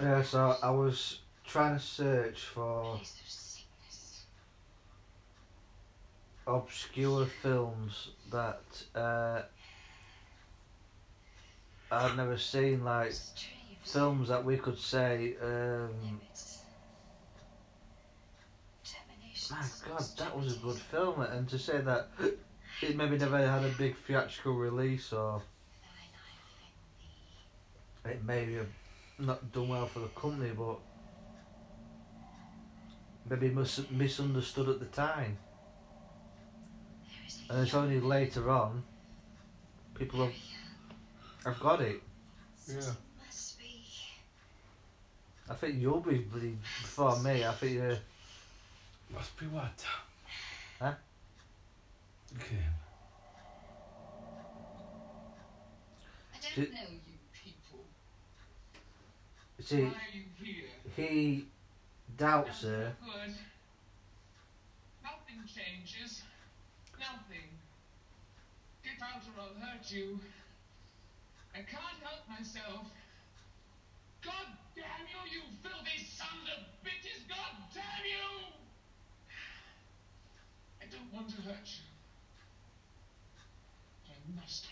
Yeah, so I was trying to search for obscure films that uh, I've never seen, like films that we could say, um, my god, that was a good film, and to say that it maybe never had a big theatrical release or it may have not done well for the company, but maybe mis- misunderstood at the time. There is a And it's only later on people have, area. have got it. Yeah. I think you'll be bloody before me. I think you Must be what? Huh? Okay. I don't know you people. See he doubts her. Nothing changes. Nothing. Get out or I'll hurt you. I can't help myself. God damn you, you filthy sons of bitches! God damn you! I don't want to hurt you. I must.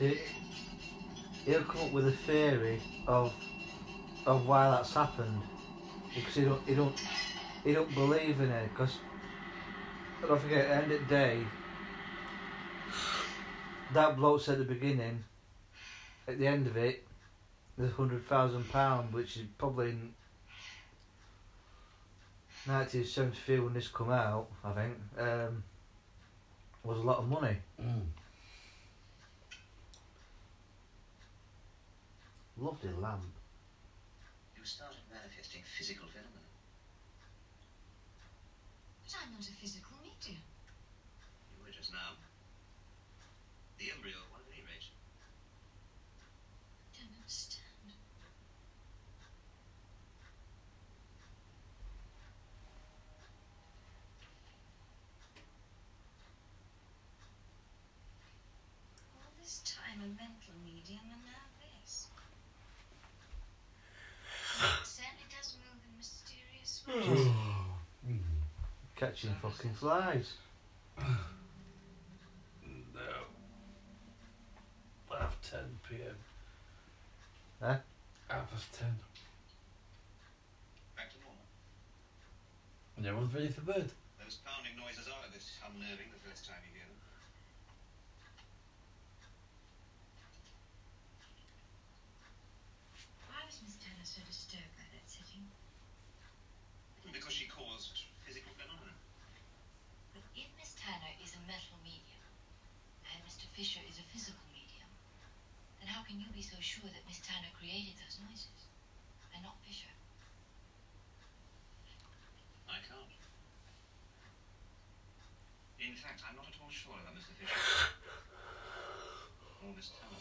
He'll come up with a theory of of why that's happened because he don't he don't he don't believe in it because don't forget at the end of the day that bloke said at the beginning at the end of it there's hundred thousand pound which is probably in 1973 when this come out I think um, was a lot of money Mm. Lovely lamp You started manifesting physical phenomena. But I'm not a physical medium. You were just now. The embryo, one at any rate. Don't understand. All this time a mental medium and now this. It certainly does move in mysterious ways. Mm. catching fucking flies No. Half 10 p.m. Huh? Half past 10. Back to normal. And everyone's ready for bed. Those pounding noises are a bit unnerving the first time you hear them. Why was Miss Tanner so disturbed by that sitting? Because she caused physical phenomena. But if Miss Tanner is a mental medium and Mr. Fisher is a physical medium, then how can you be so sure that Miss Tanner created those noises and not Fisher? I can't. In fact, I'm not at all sure about Mr. Fisher. or Miss Tanner.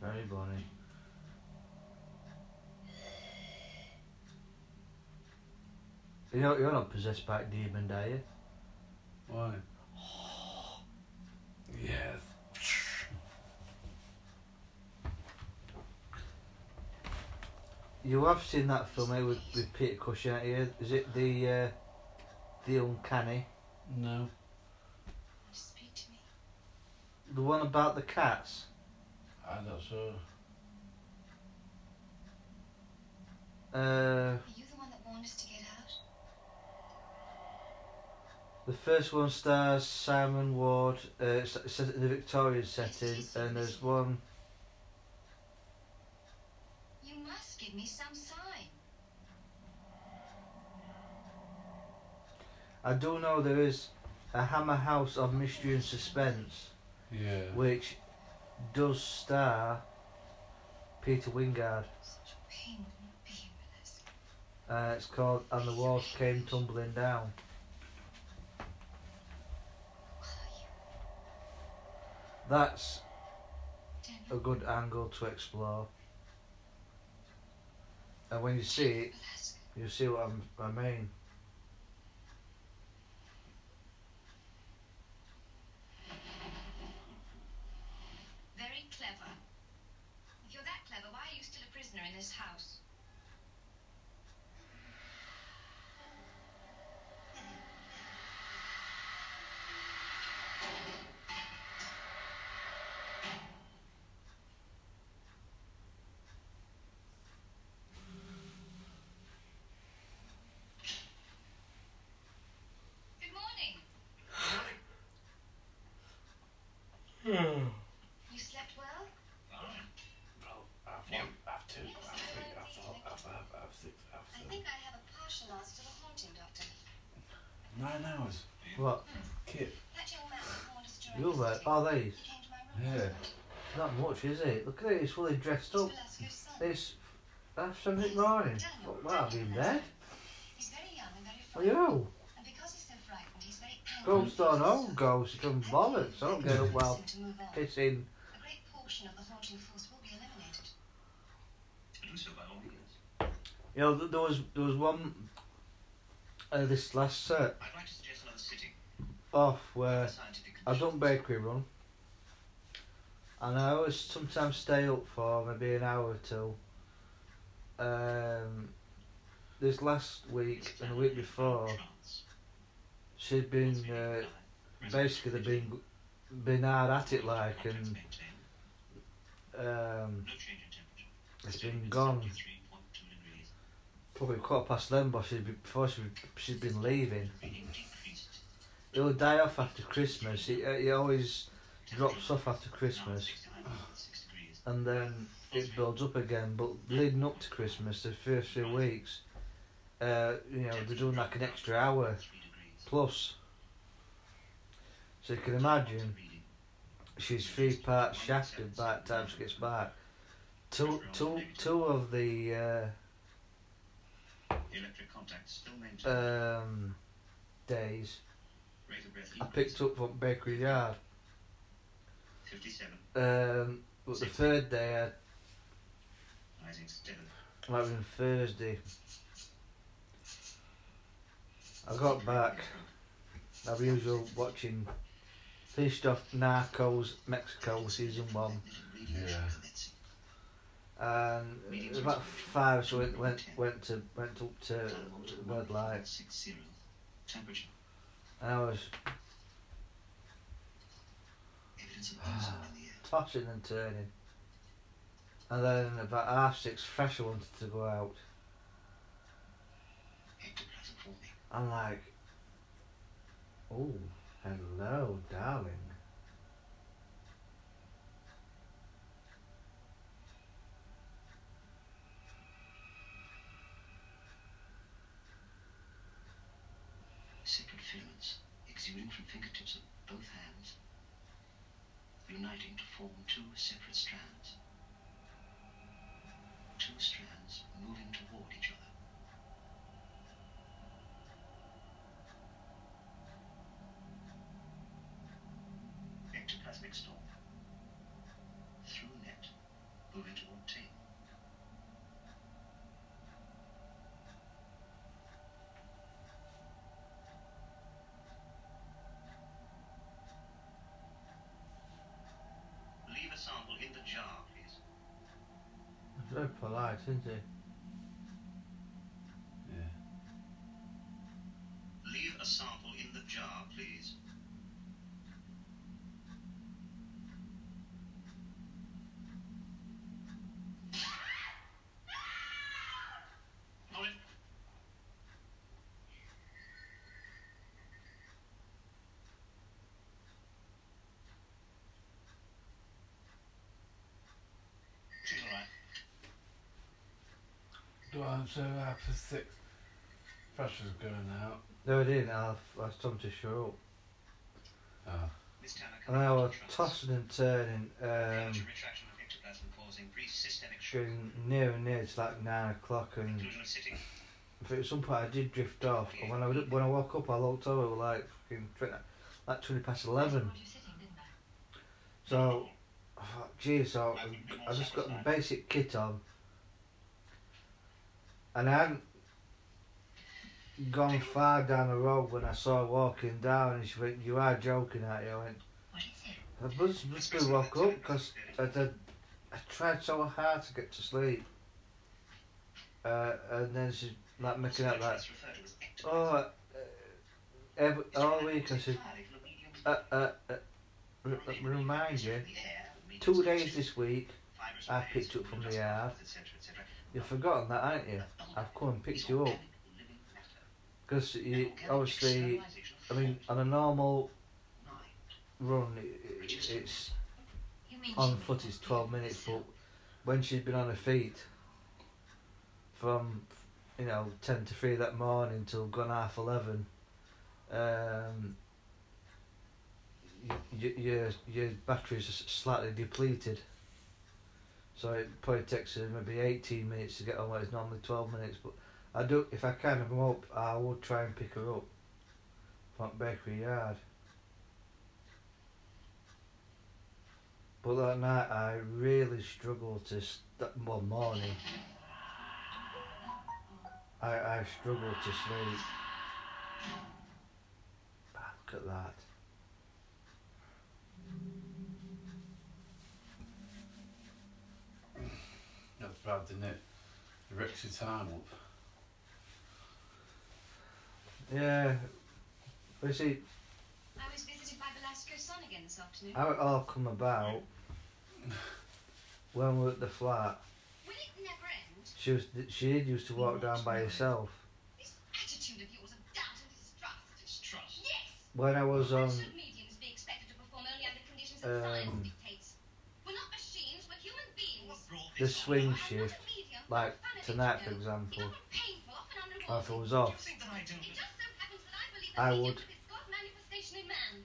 Very bonny. You know, you're not possessed by a demon, are you? Why? Yes. You have seen that film eh, with, with Peter Cushing, haven't you? Is it the uh, the Uncanny? No. Speak to me. The one about the cats? I don't know. Uh, Are you the one that warned us to get out? The first one stars Simon Ward. Uh, it's it's set in the Victorian setting, and there's one. You must give me some sign. I do know there is a Hammer House of Mystery and Suspense, Yeah. which does star Peter Wyngarde. Such pain with not being with us. Uh, it's called And the Walls Came Tumbling Down. Will you? That's a good angle to explore. And when you see it, you see what I'm, I mean. Very clever. If you're that clever, why are you still a prisoner in this house? Good morning. You slept well? Well, I've one, I've two, I've three, I've four, I've five, I've six, I I've seven. think I have a partial answer to the haunting, Doctor. Nine hours. What? Kit. That young man who warned us during You're the right. sitting, Are these? he came to my room Yeah. last night. Not much, is it? Look at it, it's fully dressed up. It's that's something morning. What, what have you in bed? He's very young and very Are you? And because he's so frightened, he's very angry. Ghosts don't own ghosts, you can bollocks. I don't get up well To move on. pissing. A great portion of the haunting force will be eliminated. Do so by all means. You know, there was there was one uh, this last set I'd like to suggest another sitting. off where Scientific I done bakery run, and I always sometimes stay up for maybe an hour or two. Um, this last week and the week before, she'd been uh, basically they'd been been hard at it like, and um, it's been gone 73.2 degrees. probably quarter past eleven. But she'd be, before she she'd been leaving. It'll die off after Christmas. It, it always drops off after Christmas, Now 69.6 degrees. and then it builds up again. But leading up to Christmas, the first few weeks, uh, you know, they're doing like an extra hour plus. So you can imagine she's three parts shafted by the time she gets back. Two, two, two of the uh, um, days I picked up from Bakery Yard. 57. Um, but the third day. I, like on Thursday, I got back. I was usual watching. Finished off Narcos Mexico season one, Yeah. and it was about five, so went went went to went up to red light. And I was Evidence of ozone in the air. tossing and turning. And then about half six, Fresher wanted to go out. I'm like, oh, hello, darling. Separate filaments exuding from fingertips of both hands, uniting to form two separate strands. Two strands moving toward each other. Ectoplasmic storm. Through net, moving toward tail. Leave a sample in the jar, please. Very polite, isn't he? Yeah. Leave a sample in the jar, please. Hold it. She's all right. Do I answer after six? Pressure's going out. No, I didn't. I, I told him to show up. Oh. Miss Tanner, And I was tossing and turning. Um, Premature retraction of ectoplasm causes causing pretty systemic shock. getting near and near to like nine o'clock, and Conclusion of sitting. if at some point I did drift off. And when I would- when I woke up, I looked over, it was like fucking like twenty past eleven. told you sitting, didn't I? So, oh, geez, so I just got the basic kit on, and I hadn't gone far down the road when I saw her walking down, and she went, "You are joking, aren't you?" I went, What is it? "I must just be woke up because I did, I tried so hard to get to sleep." Uh, and then she's like making out like, "Oh, uh, every all week I said, uh, uh, uh, re- remind you, two days this week." I picked up from the yard. You've forgotten that, haven't you? I've come and picked you up because obviously. I mean, on a normal run, i- i- it's on foot it's twelve minutes, but when she'd been on her feet from you know ten to three that morning till gone half eleven, um, y- y- your your batteries are slightly depleted. So it probably takes her maybe eighteen minutes to get on where it's normally twelve minutes. But I do if I can come up, I would try and pick her up from Bakery Yard. But that night I really struggled to st- well morning. I I struggled to sleep. Look at that. That's bad, isn't it? It wrecks your time up. Yeah. But you see, I was visited by Belasco's son again this afternoon. how it all come about when we were at the flat. Will it never end? She was she did used to walk down by herself. This attitude of yours of doubt and distrust. Distrust. Yes! When I was on Why should mediums be expected to perform only under conditions that science Um, dictates? We're not machines, we're human beings. What brought the swing I'm not a shift, like I'm a fan of tonight for example, It's often painful, often or if it was off, I don't It know? just so happens that I believe I that would- medium is God's manifestation in man.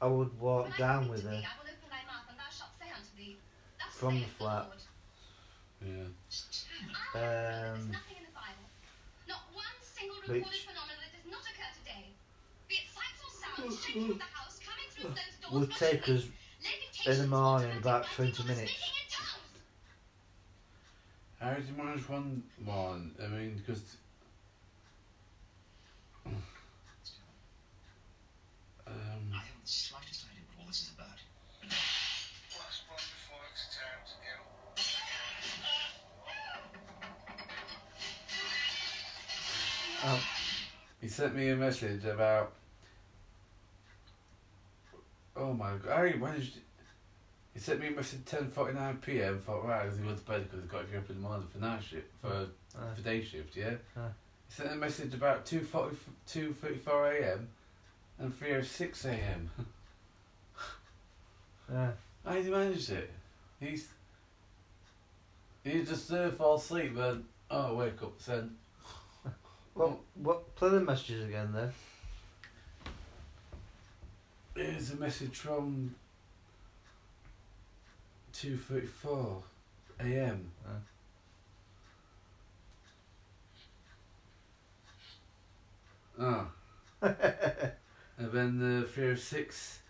I would walk down with her thee, I will open thy mouth, and thou shalt say unto thee, Thus From the flat. Yeah. Um, nothing in the Bible, not one single which- recorded phenomenon that does not occur today. Be it sights or sounds, shaking of the house, coming through those doors, would take us in the morning about 20 minutes. Speaking in tongues. How did you manage one morning? I mean, because. Um, I haven't the slightest idea what all this is about. Last one before it's time to go. um, he sent me a message about. Oh my god! I managed. He sent me a message ten forty nine p.m. Thought right, went to bed because he's got to get up in the morning for night shift for uh, for day shift. Yeah. Uh. He sent a message about two forty two thirty four a.m. and three oh six a.m. yeah. How did he manage it? He's. He just uh, fall asleep and oh wake up send. Well, what? Play the messages again then. Here's a message from two thirty four a.m. Uh. Oh, and then the three oh six.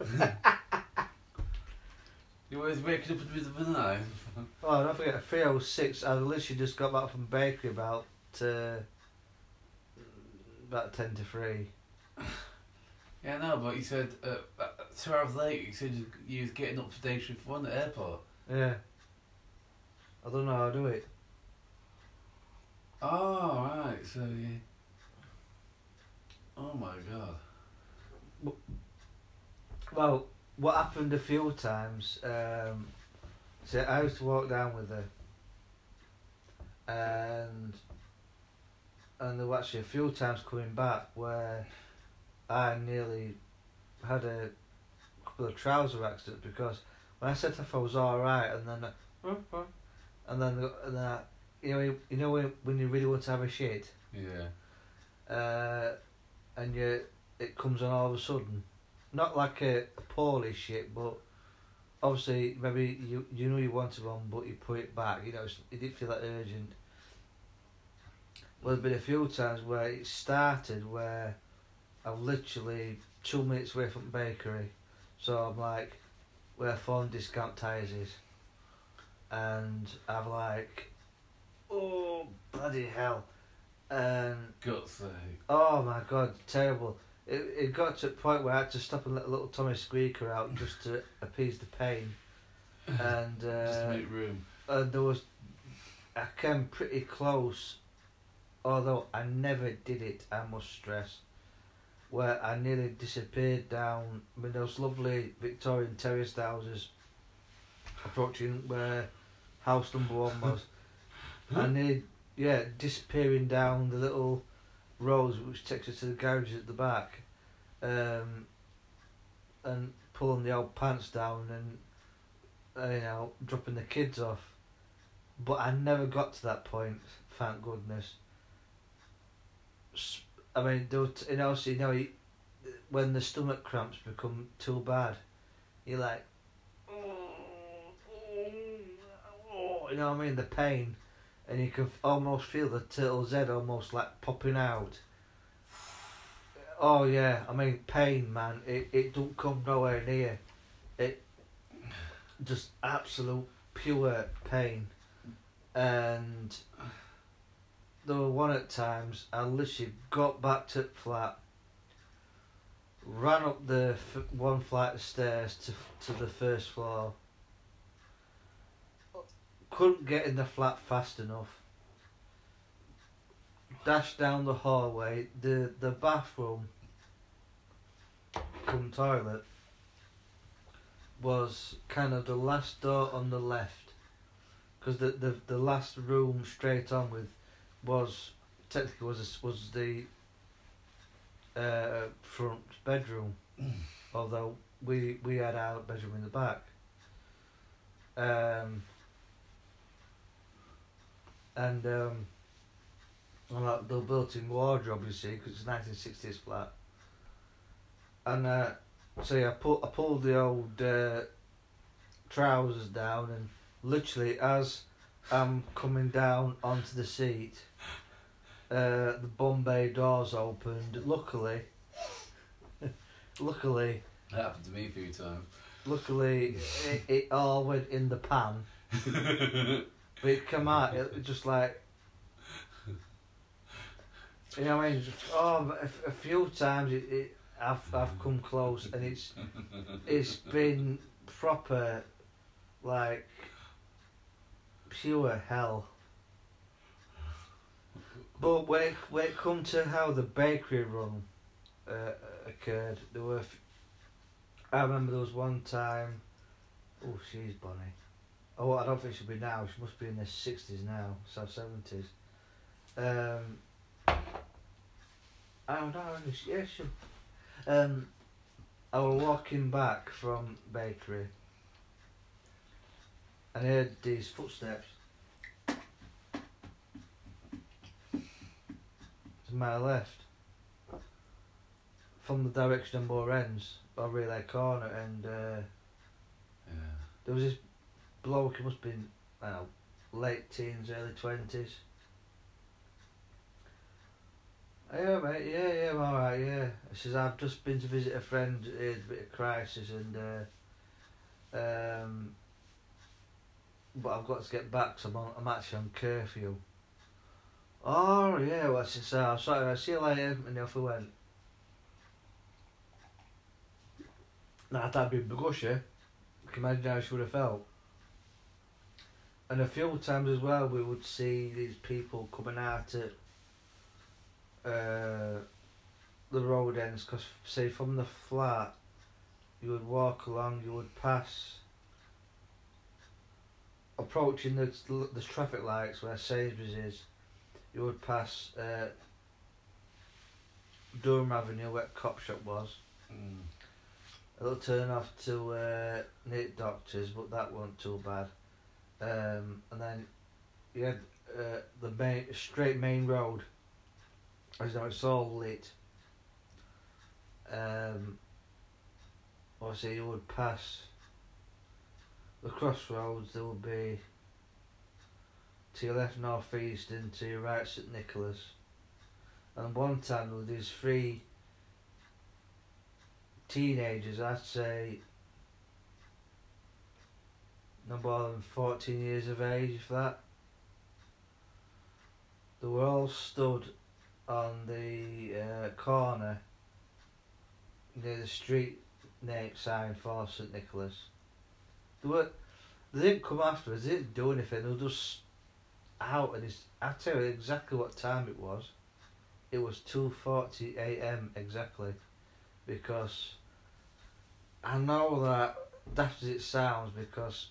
You always waking up in the middle of the night. Oh, don't forget, 306. I literally just got back from bakery about uh, about 10 to 3. Yeah, no, but he said uh, uh, two hours later. He said you was getting up for day shift one at the airport. Yeah. I don't know how to do it. Oh right, so yeah. Oh my god. Well, what happened a few times, um, so I used to walk down with her, and and there were actually a few times coming back where I nearly had a couple of trouser accidents because when I said if I was all right, and then I- and then and then I, you know you know when when you really want to have a shit, Yeah. uh, and you it comes on all of a sudden. Not like a poorly shit, but obviously maybe you you know you wanted one, but you put it back. You know, it's, it didn't feel that urgent. Well, there's been a few times where it started where I've literally two minutes away from the bakery, so I'm like, where phone discount tires is, and I'm like, oh bloody hell, and God's sake. Oh my god, terrible. It, it got to a point where I had to stop and let a little Tommy squeaker out just to appease the pain. And Just to uh, make room. and there was, I came pretty close, although I never did it, I must stress, where I nearly disappeared down I mean, those lovely Victorian terraced houses approaching where house number one was. and nearly, yeah, disappearing down the little roads which takes us to the garages at the back, um, and pulling the old pants down and uh, you know dropping the kids off. But I never got to that point, thank goodness. I mean, there was, you know, so, you know, you, when the stomach cramps become too bad, you're like, you know what I mean, the pain, and you can almost feel the turtle's head almost like popping out. Oh yeah, I mean pain, man. It it don't come nowhere near. It just absolute pure pain, and were one at times I literally got back to the flat, ran up the f- one flight of stairs to to the first floor. Couldn't get in the flat fast enough. Dashed down the hallway. The the bathroom, cum toilet, was kind of the last door on the left, because the, the the last room straight on with was technically was was the uh, front bedroom, although we we had our bedroom in the back. Um, and um, and like the built-in wardrobe, you see, because it's a nineteen sixties flat. And uh, so yeah, I pull I pulled the old uh, trousers down, and literally as I'm coming down onto the seat, uh, the Bombay doors opened. Luckily, luckily, That happened to me a few times. luckily, it, it all went in the pan. But it come out, it just like, you know what I mean? Oh, a, a few times it, it, I've I've come close, and it's it's been proper, like, pure hell. But when it, when it come to how the bakery run uh, occurred, there were. F- I remember there was one time. Oh, she's Bonnie. Oh, I don't think she'll be now. She must be in the sixties now, so seventies. Um, I don't know. Yeah, she. Um, I was walking back from bakery, and I heard these footsteps. To my left, from the direction of Moor Ends, or Relay Corner, and uh, yeah. there was this bloke, he must have been, I know, late teens, early twenties. Yeah, mate, yeah, yeah, I'm alright, yeah. He says, I've just been to visit a friend, he had a bit of crisis, and, uh, um, but I've got to get back, so I'm, on, I'm actually on curfew. Oh, yeah, I said, so, sorry, I'll see you later, and off he went. Now, that'd Begusha. You can imagine how she would have felt. And a few times as well, we would see these people coming out at uh, the road ends. Because, say, from the flat, you would walk along, you would pass, approaching the the traffic lights where Sainsbury's is, you would pass uh, Durham Avenue where Cop Shop was. Mm. A little turn off to uh, Nick Doctors, but that wasn't too bad. Um, and then you had uh, the main straight main road. As know, it's all lit. um, obviously you would pass the crossroads. There would be to your left north east and to your right St Nicholas. And one time with these three teenagers. I'd say no more than fourteen years of age, if that. They were all stood on the uh, corner near the street name sign for St Nicholas. They were they didn't come after us, they didn't do anything, they were just out and it's I tell you exactly what time it was. It was two forty AM exactly because I know that daft as it sounds because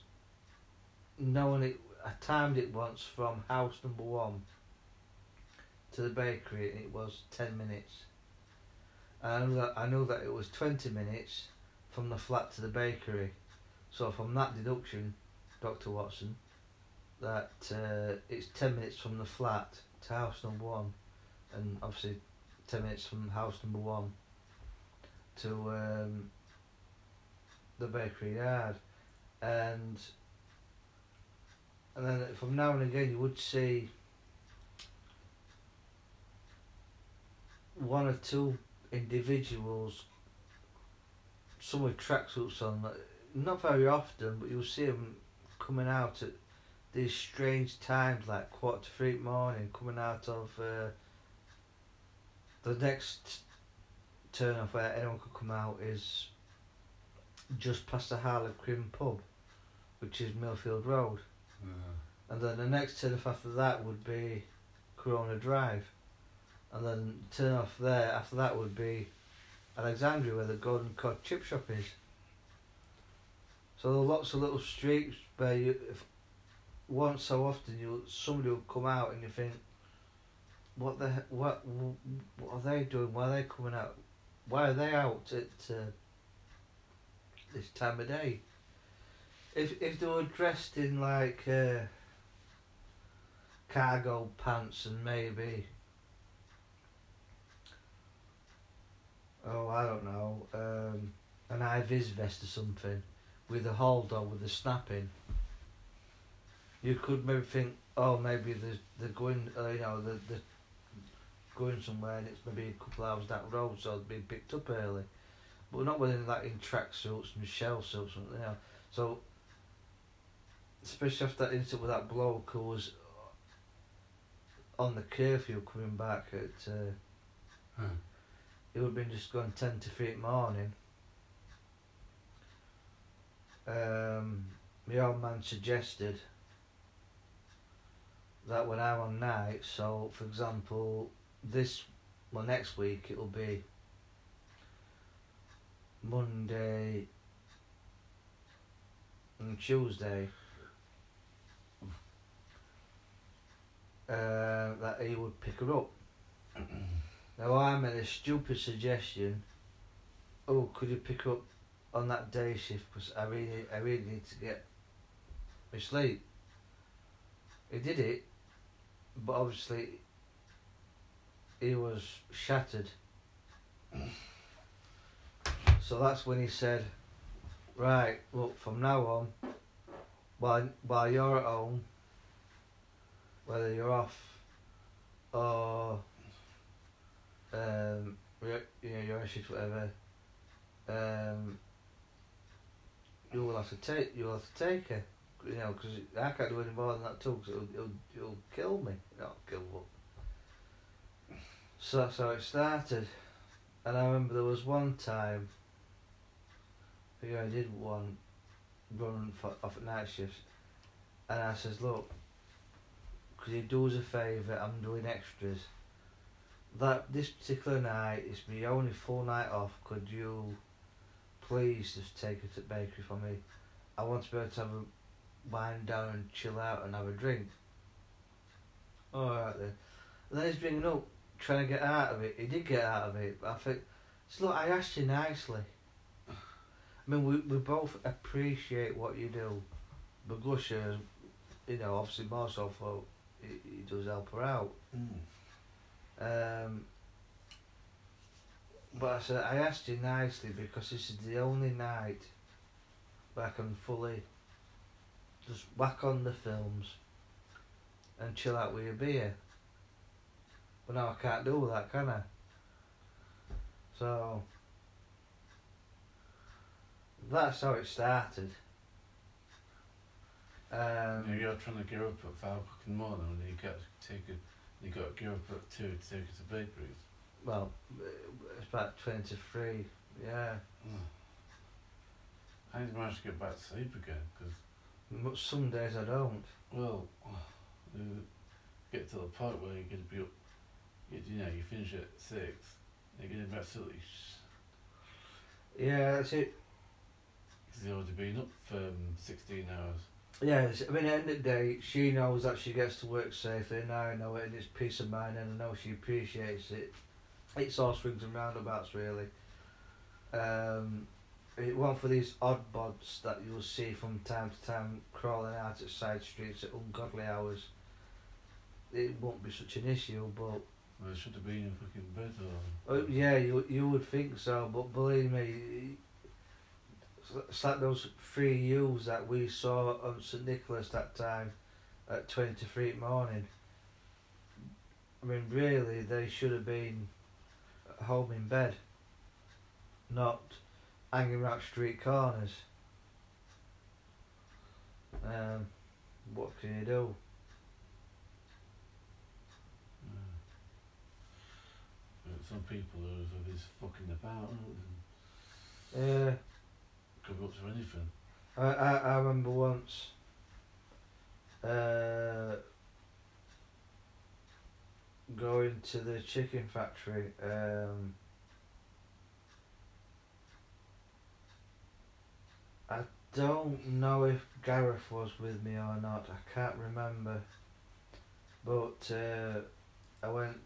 knowing it I timed it once from house number one to the bakery and it was ten minutes. And I knew that I knew that it was twenty minutes from the flat to the bakery. So from that deduction, Doctor Watson, that uh, it's ten minutes from the flat to house number one, and obviously ten minutes from house number one to um, the bakery yard, and and then from now and again you would see one or two individuals, some with tracksuits on, not very often, but you'll see them coming out at these strange times, like quarter to three morning, coming out of uh, the next turn off where anyone could come out is just past the Harlequin pub, which is Millfield Road. Uh, And then the next turn off after that would be Corona Drive. And then turn off there after that would be Alexandria where the Golden Cod chip shop is. So there are lots of little streets where you if once so often you somebody will come out and you think what the he- what what are they doing? Why are they coming out? Why are they out at uh, this time of day? If if they were dressed in like uh, cargo pants and maybe oh I don't know um, an high vest or something with a hold on with a snap in. You could maybe think, oh, maybe they're, they're going, uh, you know, they're, they're going somewhere and it's maybe a couple of hours down the road, so they're being picked up early. But we're not within like in tracksuits and shell suits, and, you know. So, especially after that incident with that bloke who was on the curfew coming back at, uh, Huh. it would have been just going 10 to 3 in the morning. Um, my old man suggested that when I'm on night, so for example, this, well, next week it'll be Monday and Tuesday. Uh, that he would pick her up. now I made a stupid suggestion. Oh, could you pick her up on that day shift? Because I really, I really need to get my sleep. He did it, but obviously he was shattered. So that's when he said, "Right, look, from now on, while while you're at home, whether you're off or um, you're, you know you're on shift, whatever, um, you will have to take you will have to take her, you know, because I can't do any more than that too, because it'll, it'll it'll kill me, not kill me. So that's how it started, and I remember there was one time. I think I did one run for, off at night shifts, and I says, look, could you do us a favour? I'm doing extras. That this particular night is my only full night off. Could you please just take it to the bakery for me? I want to be able to have a wind down and chill out and have a drink. Alright then. And then he's bringing up, trying to get out of it. He did get out of it, but I think, so look, I asked you nicely. I mean, we, we both appreciate what you do. But Gusher, you know, obviously more so for he, he does help her out. Mm. Um, but I said I asked you nicely because this is the only night where I can fully just whack on the films and chill out with your beer. But now I can't do all that, can I? So that's how it started. Um, Yeah, you're trying to get up at five o'clock in the morning and you got to take a, you got to get up at two to take it to bakeries. well, it's about twenty to three. Yeah, I need to manage to get back to sleep again because, but some days I don't. well, you get to the point where you're going to be up, you, you know, you finish at six, you're going to be absolutely Yeah, that's it. because you've already been up for um, 16 hours. Yeah, I mean, at the end of the day, she knows that she gets to work safely, and I know it, and it's peace of mind, and I know she appreciates it. It's all swings and roundabouts, really. Um, it wasn't for these odd bods that you'll see from time to time crawling out at side streets at ungodly hours. It won't be such an issue, but Well, they should have been in fucking bed or. Oh, yeah, you you would think so, but believe me, it's like those three U's that we saw on St Nicholas that time at 23 in the morning. I mean, really, they should have been home in bed, not hanging around street corners. Um, what can you do? But some people are are just fucking about Yeah. could be up to anything. I, I, I remember once uh, going to the chicken factory. Um, I don't know if Gareth was with me or not. I can't remember. But uh, I went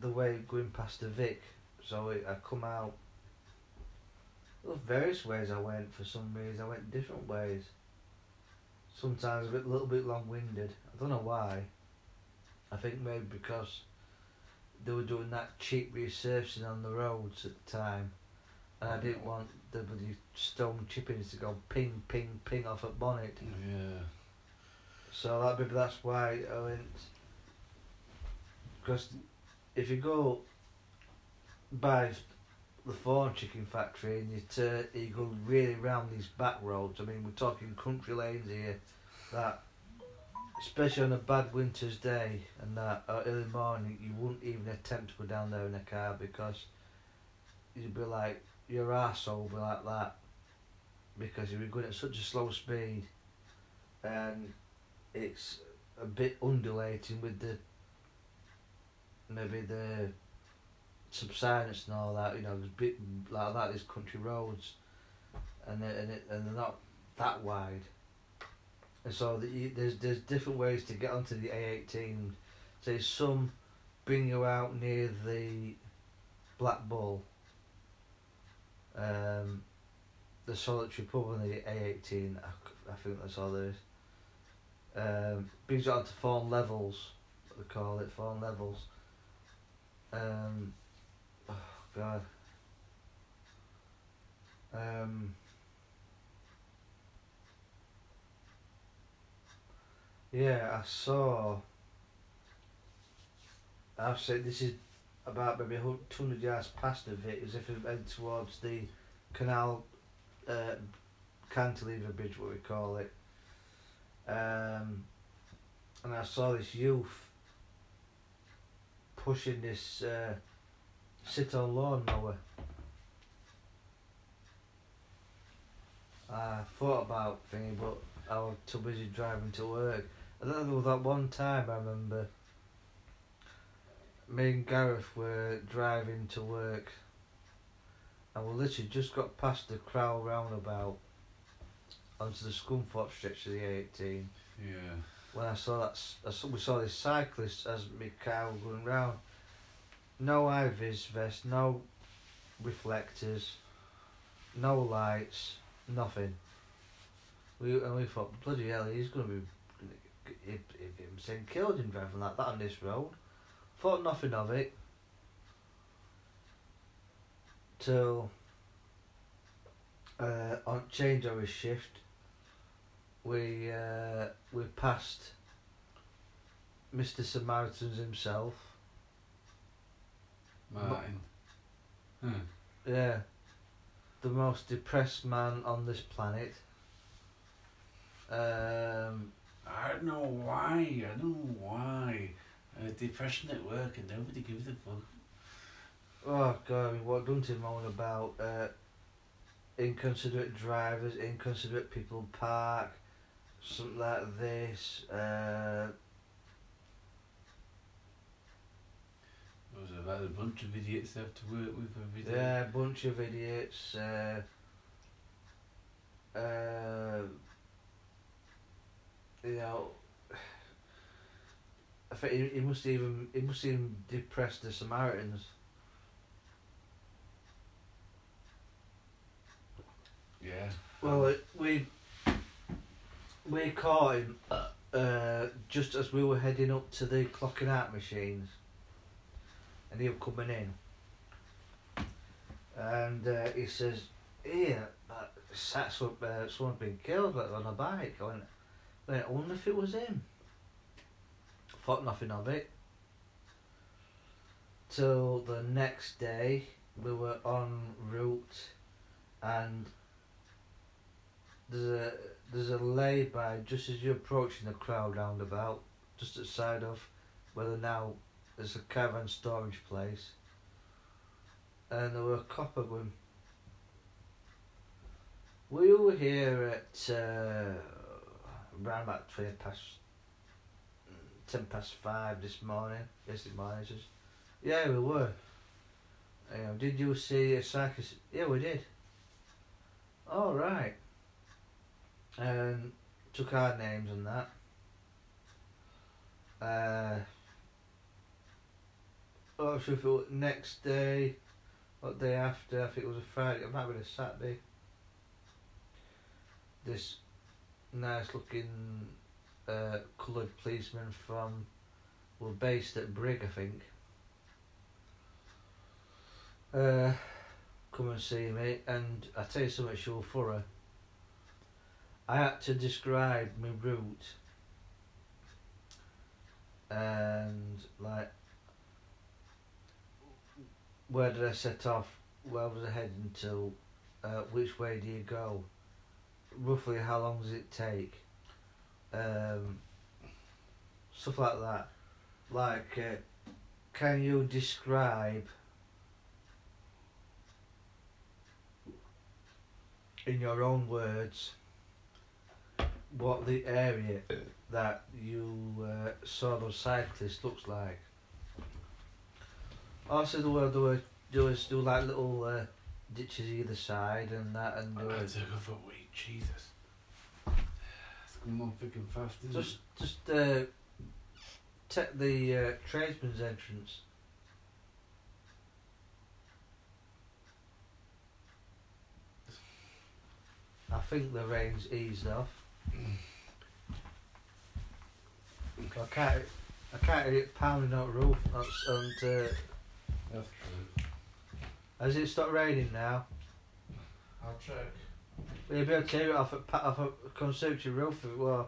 the way going past the Vic, so it, I come out there were various ways I went for some reason. I went different ways. Sometimes a bit, little bit long-winded. I don't know why. I think maybe because they were doing that cheap resurfacing on the roads at the time, and I didn't want the bloody stone chippings to go ping, ping, ping off at bonnet. Yeah. So that maybe that's why I went. Because if you go by the Fawn Chicken Factory and you turn, you go really round these back roads. I mean, we're talking country lanes here. That, especially on a bad winter's day and that uh, early morning, you wouldn't even attempt to go down there in a car because you'd be like your ass be like that because you'd be going at such a slow speed and it's a bit undulating with the maybe the subsidence and all that. You know, a bit like that. There's country roads, and they and, it, and they're not that wide. And so the, you- there's there's different ways to get onto the A18. Say some bring you out near the Black Bull. Um, the solitary pub on the A18. I think that's all there is. Um, brings you onto Fawn Levels, they call it, Fawn Levels. Um, oh God. Um, yeah, I saw. I've said this is about maybe 200 yards past of it, as if it went towards the canal uh, cantilever bridge, what we call it. Um, and I saw this youth pushing this uh, sit on lawnmower. I thought about thinking, but I was too busy driving to work. Then there was that one time I remember me and Gareth were driving to work and we literally just got past the Crow roundabout onto the Scunthorpe stretch of the A18 Yeah. when I saw that, I saw, we saw this cyclist as my car was going round. No high vis vest, no reflectors, no lights, nothing. We and we thought, bloody hell, he's going to be, if him saying killed in driving like that on this road. Thought nothing of it. till uh, on changeover shift, we uh, we passed Mr. Samaritans himself. Martin. Hmm. Yeah, the most depressed man on this planet. Um, I don't know why. I don't know why. Uh, depression at work and nobody gives a fuck. oh God, I mean, what don't you moan about? Uh, inconsiderate drivers, inconsiderate people park, something like this. Uh, was about a bunch of idiots I have to work with every day. Yeah, a bunch of idiots. Uh, uh, you know, I think he, he must even he must even depress the Samaritans. Yeah. Well, it, we we caught him uh, just as we were heading up to the clocking out machines, and he was coming in, and uh, he says, "Here, that that's what uh, someone's been killed like, on a bike." I went, I wonder if it was him." Thought nothing of it. Till the next day, we were en route, and there's a there's a lay-by just as you're approaching the crowd roundabout, just outside of where now there's a caravan storage place. And there were a copper going. We were here at uh, around about twenty past ten past five this morning. Yesterday morning, says, Yeah, we were. You know, did you see a circus? Yeah, we did. All right and took our names and that. Uh, oh, so if it was next day, what day after, I think it was a Friday, it might have been a Saturday. This nice looking uh, coloured policeman from, were based at Brigg, I think. Uh, come and see me, and I tell you something, she for thorough. I had to describe my route and like where did I set off, where was I heading to, uh, which way do you go, roughly how long does it take, um, stuff like that. Like, uh, can you describe in your own words what the area that you uh, saw those cyclists looks like. Also, the word there were there was do like little uh, ditches either side and that, and there I took a for wait, Jesus. It's going on thick and fast, isn't just just uh, take the uh, tradesman's entrance. I think the rain's eased off. I can't, I can't hear it pounding out roof. That's, and uh. That's true. has it stopped raining now? I'll check. To hear it off a, off a conservatory roof it were?